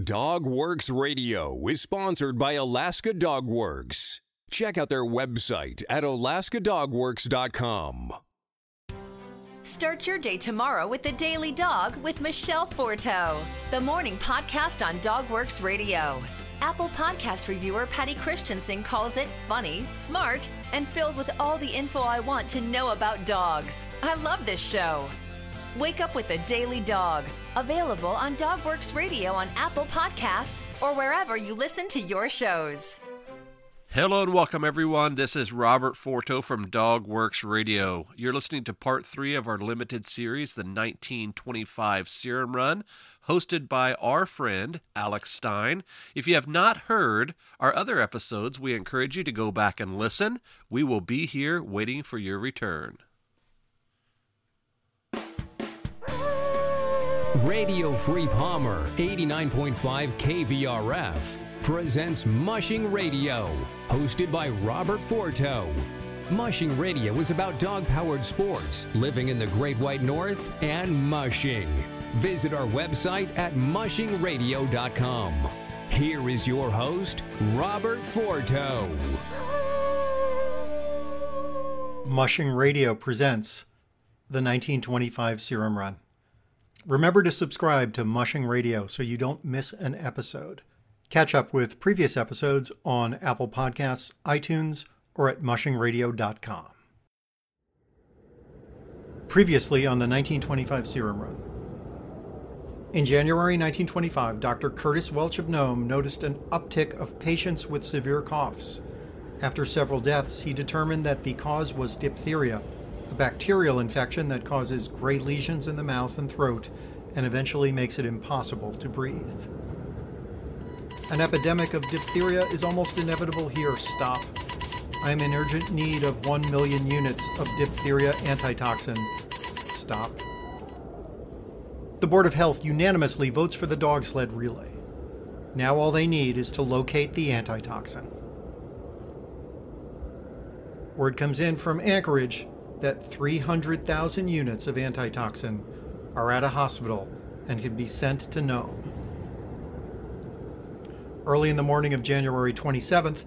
Dog Works Radio is sponsored by Alaska Dog Works. Check out their website at alaskadogworks.com. Start your day tomorrow with the Daily Dog with Michelle Forto, the morning podcast on Dog Works Radio. Apple Podcast reviewer Patty Christensen calls it funny, smart, and filled with all the info I want to know about dogs. I love this show. Wake up with the Daily Dog, available on Dogworks Radio on Apple Podcasts or wherever you listen to your shows. Hello and welcome, everyone. This is Robert Forto from Dogworks Radio. You're listening to part three of our limited series, the 1925 Serum Run, hosted by our friend Alex Stein. If you have not heard our other episodes, we encourage you to go back and listen. We will be here waiting for your return. Radio Free Palmer 89.5 KVRF presents Mushing Radio, hosted by Robert Forto. Mushing Radio is about dog powered sports, living in the Great White North, and mushing. Visit our website at mushingradio.com. Here is your host, Robert Forto. Mushing Radio presents the 1925 Serum Run. Remember to subscribe to Mushing Radio so you don't miss an episode. Catch up with previous episodes on Apple Podcasts, iTunes, or at mushingradio.com. Previously on the 1925 Serum Run. In January 1925, Dr. Curtis Welch of Nome noticed an uptick of patients with severe coughs. After several deaths, he determined that the cause was diphtheria, a bacterial infection that causes gray lesions in the mouth and throat and eventually makes it impossible to breathe. An epidemic of diphtheria is almost inevitable here. Stop. I am in urgent need of 1 million units of diphtheria antitoxin. Stop. The Board of Health unanimously votes for the dog sled relay. Now all they need is to locate the antitoxin. Word comes in from Anchorage that 300,000 units of antitoxin are at a hospital and can be sent to Nome. Early in the morning of January 27th,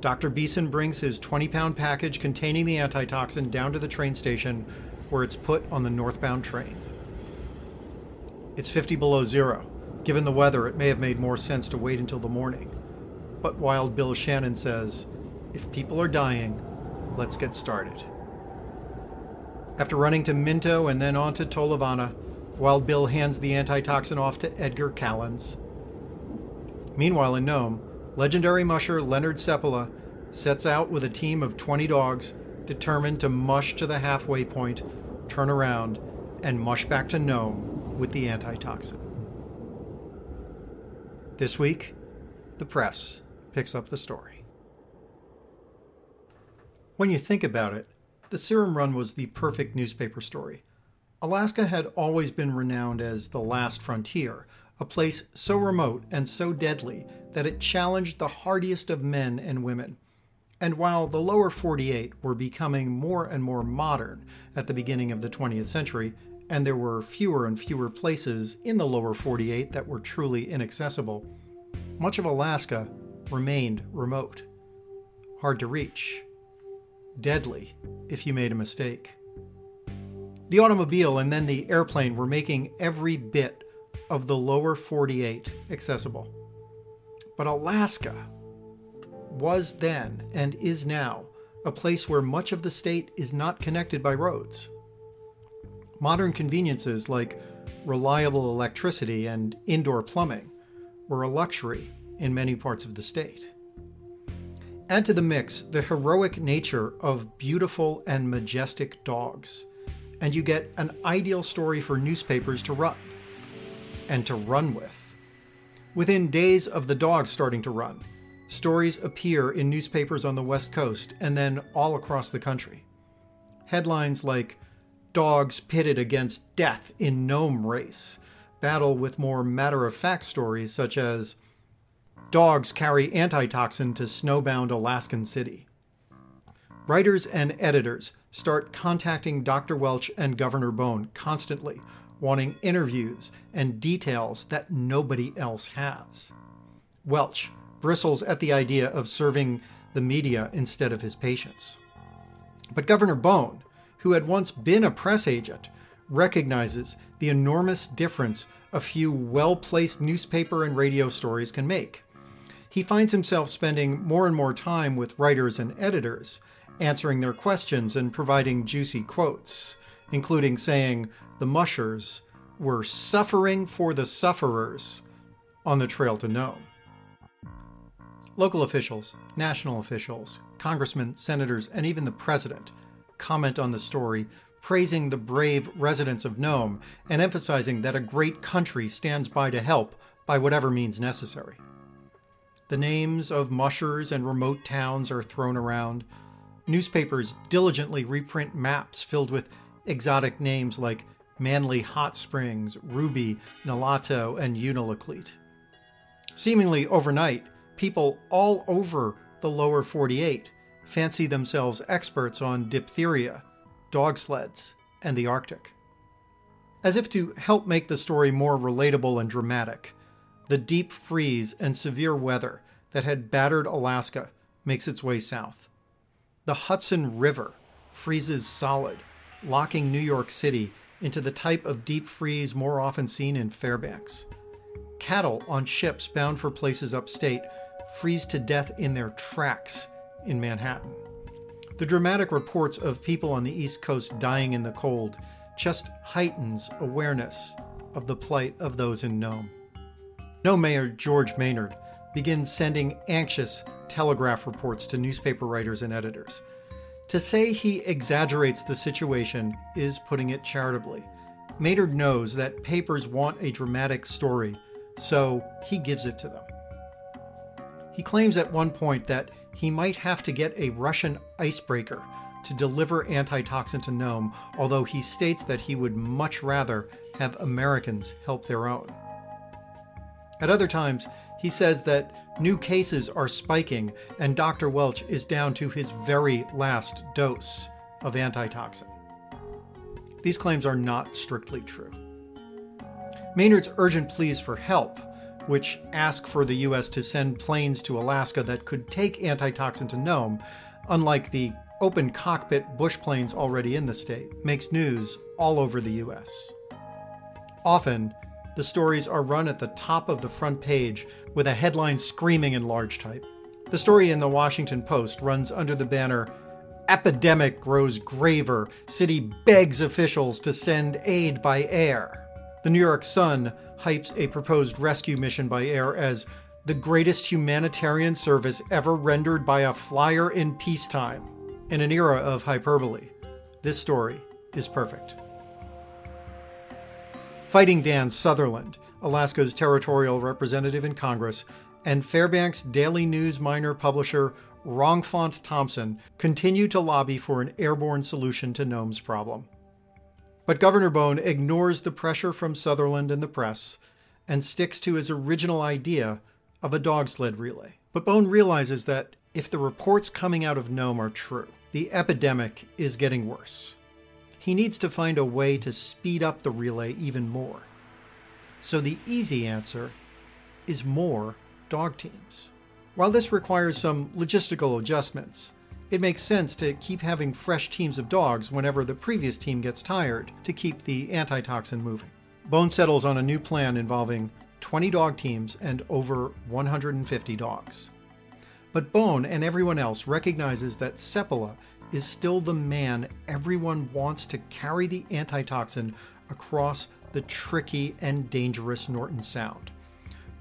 Dr. Beeson brings his 20 pound package containing the antitoxin down to the train station where it's put on the northbound train. It's 50 below zero. Given the weather, it may have made more sense to wait until the morning. But Wild Bill Shannon says, if people are dying, let's get started. After running to Minto and then on to Tolovana, Wild Bill hands the antitoxin off to Edgar Kalland. Meanwhile, in Nome, legendary musher Leonard Seppala sets out with a team of 20 dogs determined to mush to the halfway point, turn around, and mush back to Nome with the antitoxin. This week, the press picks up the story. When you think about it, the Serum Run was the perfect newspaper story. Alaska had always been renowned as the last frontier, a place so remote and so deadly that it challenged the hardiest of men and women. And while the lower 48 were becoming more and more modern at the beginning of the 20th century, and there were fewer and fewer places in the lower 48 that were truly inaccessible, much of Alaska remained remote, hard to reach, deadly if you made a mistake. The automobile and then the airplane were making every bit of the lower 48 accessible. But Alaska was then and is now a place where much of the state is not connected by roads. Modern conveniences like reliable electricity and indoor plumbing were a luxury in many parts of the state. Add to the mix the heroic nature of beautiful and majestic dogs, and you get an ideal story for newspapers to run and to run with. Within days of the dogs starting to run, stories appear in newspapers on the West Coast and then all across the country. Headlines like Dogs pitted against death in Nome race battle with more matter of fact stories such as Dogs carry antitoxin to snowbound Alaskan city. Writers and editors start contacting Dr. Welch and Governor Bone constantly, wanting interviews and details that nobody else has. Welch bristles at the idea of serving the media instead of his patients. But Governor Bone, who had once been a press agent, recognizes the enormous difference a few well placed newspaper and radio stories can make. He finds himself spending more and more time with writers and editors, answering their questions and providing juicy quotes, including saying the mushers were suffering for the sufferers on the trail to Nome. Local officials, national officials, congressmen, senators, and even the president comment on the story, praising the brave residents of Nome and emphasizing that a great country stands by to help by whatever means necessary. The names of mushers and remote towns are thrown around. Newspapers diligently reprint maps filled with exotic names like Manley Hot Springs, Ruby, Nulato, and Unalakleet. Seemingly overnight, people all over the lower 48 fancy themselves experts on diphtheria, dog sleds, and the Arctic. As if to help make the story more relatable and dramatic, the deep freeze and severe weather that had battered Alaska makes its way south. The Hudson River freezes solid, locking New York City into the type of deep freeze more often seen in Fairbanks. Cattle on ships bound for places upstate freeze to death in their tracks in Manhattan. The dramatic reports of people on the East Coast dying in the cold just heightens awareness of the plight of those in Nome. Nome Mayor George Maynard begins sending anxious telegraph reports to newspaper writers and editors. To say he exaggerates the situation is putting it charitably. Maynard knows that papers want a dramatic story, so he gives it to them. He claims at one point that he might have to get a Russian icebreaker to deliver antitoxin to Nome, although he states that he would much rather have Americans help their own. At other times, he says that new cases are spiking and Dr. Welch is down to his very last dose of antitoxin. These claims are not strictly true. Maynard's urgent pleas for help which ask for the U.S. to send planes to Alaska that could take antitoxin to Nome, unlike the open cockpit bush planes already in the state, makes news all over the U.S. Often, the stories are run at the top of the front page with a headline screaming in large type. The story in the Washington Post runs under the banner Epidemic grows graver. City begs officials to send aid by air. The New York Sun hypes a proposed rescue mission by air as the greatest humanitarian service ever rendered by a flyer in peacetime. In an era of hyperbole, this story is perfect. Fighting Dan Sutherland, Alaska's territorial representative in Congress, and Fairbanks Daily News-Miner publisher Wrongfont Thompson continue to lobby for an airborne solution to Nome's problem. But Governor Bone ignores the pressure from Sutherland and the press and sticks to his original idea of a dog sled relay. But Bone realizes that if the reports coming out of Nome are true, the epidemic is getting worse. He needs to find a way to speed up the relay even more. So the easy answer is more dog teams. While this requires some logistical adjustments, it makes sense to keep having fresh teams of dogs whenever the previous team gets tired to keep the antitoxin moving. Bone settles on a new plan involving 20 dog teams and over 150 dogs. But Bone and everyone else recognizes that Seppala is still the man everyone wants to carry the antitoxin across the tricky and dangerous Norton Sound.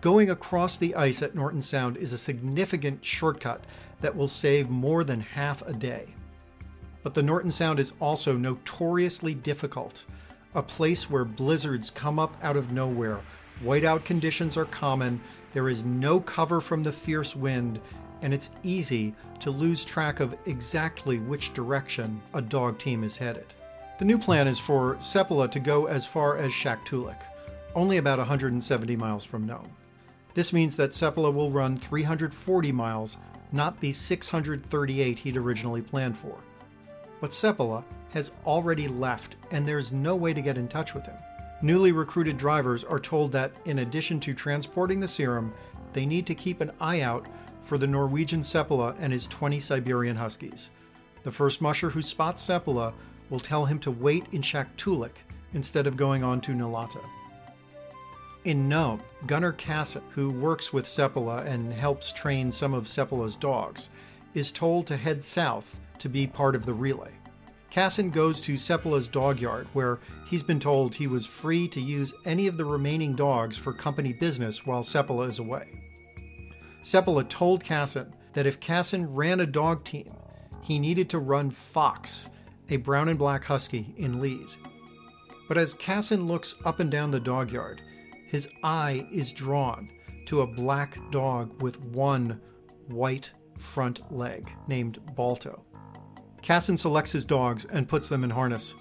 Going across the ice at Norton Sound is a significant shortcut that will save more than half a day. But the Norton Sound is also notoriously difficult, a place where blizzards come up out of nowhere, whiteout conditions are common, there is no cover from the fierce wind, and it's easy to lose track of exactly which direction a dog team is headed. The new plan is for Seppala to go as far as Shaktoolik, only about 170 miles from Nome. This means that Seppala will run 340 miles not the 638 he'd originally planned for. But Seppala has already left, and there's no way to get in touch with him. Newly recruited drivers are told that in addition to transporting the serum, they need to keep an eye out for the Norwegian Seppala and his 20 Siberian Huskies. The first musher who spots Seppala will tell him to wait in Shaktoolik instead of going on to Nulato. In Nome, Gunnar Kaasen, who works with Seppala and helps train some of Seppala's dogs, is told to head south to be part of the relay. Kaasen goes to Seppala's dog yard, where he's been told he was free to use any of the remaining dogs for company business while Seppala is away. Seppala told Kaasen that if Kaasen ran a dog team, he needed to run Fox, a brown and black husky, in lead. But as Kaasen looks up and down the dog yard, his eye is drawn to a black dog with one white front leg named Balto. Kaasen selects his dogs and puts them in harness.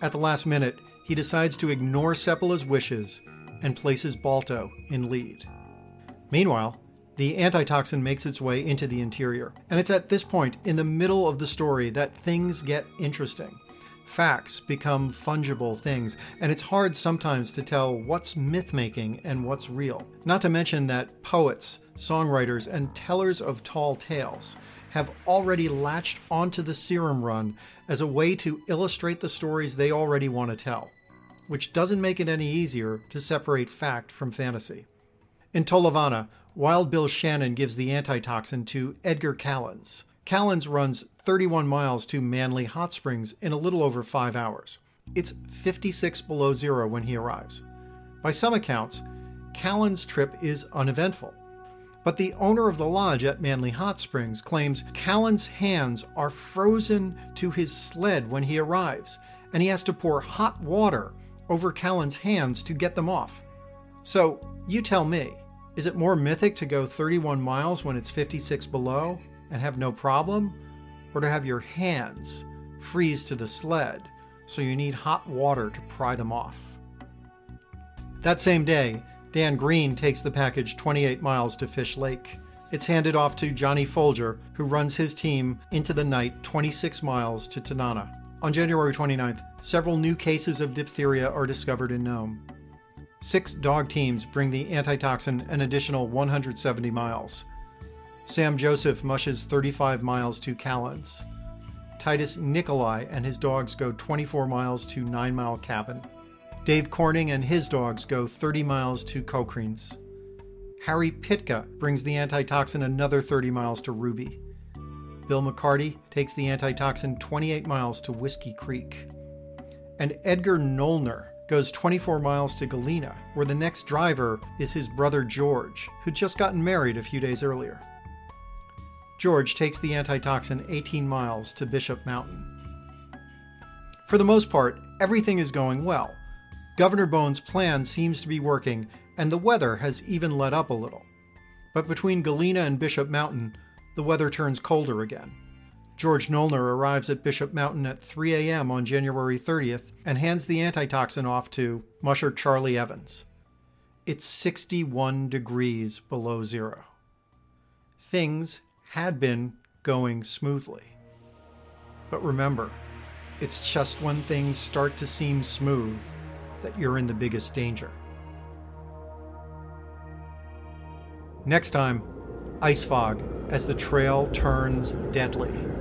At the last minute, he decides to ignore Seppala's wishes and places Balto in lead. Meanwhile, the antitoxin makes its way into the interior, and it's at this point in the middle of the story that things get interesting. Facts become fungible things, and it's hard sometimes to tell what's myth making and what's real. Not to mention that poets, songwriters, and tellers of tall tales have already latched onto the serum run as a way to illustrate the stories they already want to tell, which doesn't make it any easier to separate fact from fantasy. In Tolovana, Wild Bill Shannon gives the antitoxin to Edgar Kalland. Kalland runs 31 miles to Manley Hot Springs in a little over five hours. It's 56 below zero when he arrives. By some accounts, Kalland's trip is uneventful. But the owner of the lodge at Manley Hot Springs claims Kalland's hands are frozen to his sled when he arrives, and he has to pour hot water over Kalland's hands to get them off. So, you tell me, is it more mythic to go 31 miles when it's 56 below and have no problem, or to have your hands freeze to the sled so you need hot water to pry them off? That same day, Dan Green takes the package 28 miles to Fish Lake. It's handed off to Johnny Folger, who runs his team into the night 26 miles to Tanana. On January 29th, several new cases of diphtheria are discovered in Nome. Six dog teams bring the antitoxin an additional 170 miles. Sam Joseph mushes 35 miles to Kallands. Titus Nikolai and his dogs go 24 miles to Nine Mile Cabin. Dave Corning and his dogs go 30 miles to Kokrines. Harry Pitka brings the antitoxin another 30 miles to Ruby. Bill McCarty takes the antitoxin 28 miles to Whiskey Creek. And Edgar Nollner goes 24 miles to Galena, where the next driver is his brother George, who'd just gotten married a few days earlier. George takes the antitoxin 18 miles to Bishop Mountain. For the most part, everything is going well. Governor Bone's plan seems to be working, and the weather has even let up a little. But between Galena and Bishop Mountain, the weather turns colder again. George Nollner arrives at Bishop Mountain at 3 a.m. on January 30th and hands the antitoxin off to musher Charlie Evans. It's 61 degrees below zero. Things had been going smoothly. But remember, it's just when things start to seem smooth that you're in the biggest danger. Next time, ice fog as the trail turns deadly.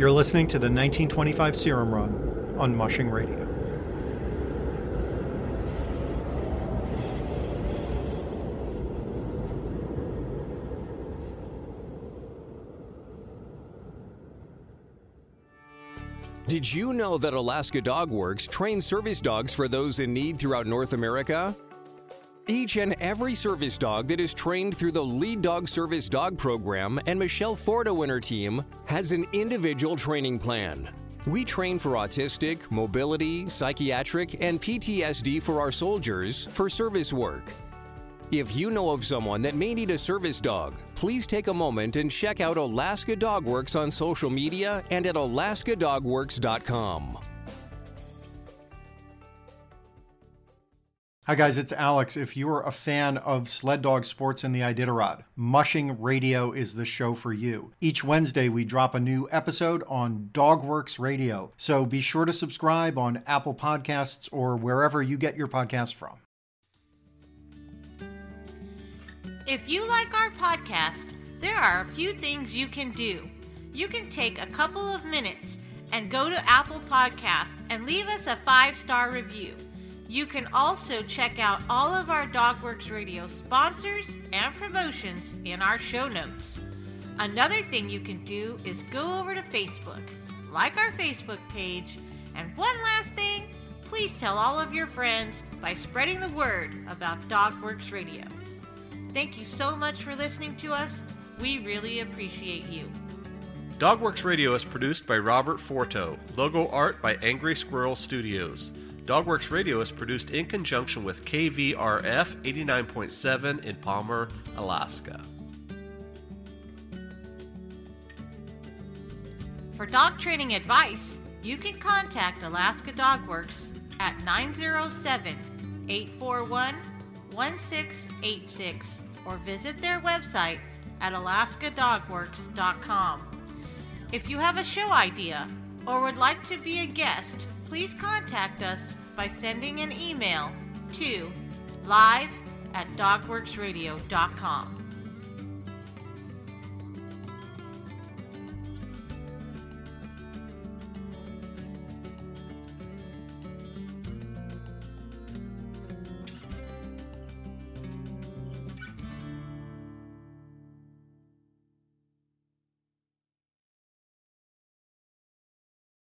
You're listening to the 1925 Serum Run on Mushing Radio. Did you know that Alaska Dog Works trains service dogs for those in need throughout North America? Each and every service dog that is trained through the Lead Dog Service Dog Program and Michelle Forto and her team has an individual training plan. We train for autistic, mobility, psychiatric, and PTSD for our soldiers for service work. If you know of someone that may need a service dog, please take a moment and check out Alaska Dog Works on social media and at alaskadogworks.com. Hi, guys, it's Alex. If you're a fan of sled dog sports and the Iditarod, Mushing Radio is the show for you. Each Wednesday, we drop a new episode on Dogworks Radio. So be sure to subscribe on Apple Podcasts or wherever you get your podcasts from. If you like our podcast, there are a few things you can do. You can take a couple of minutes and go to Apple Podcasts and leave us a five star review. You can also check out all of our Dogworks Radio sponsors and promotions in our show notes. Another thing you can do is go over to Facebook, like our Facebook page, and one last thing, please tell all of your friends by spreading the word about Dogworks Radio. Thank you so much for listening to us. We really appreciate you. Dogworks Radio is produced by Robert Forto. Logo art by Angry Squirrel Studios. Dogworks Radio is produced in conjunction with KVRF 89.7 in Palmer, Alaska. For dog training advice, you can contact Alaska Dogworks at 907 841 1686 or visit their website at alaskadogworks.com. If you have a show idea or would like to be a guest, please contact us by sending an email to live at dogworksradio.com.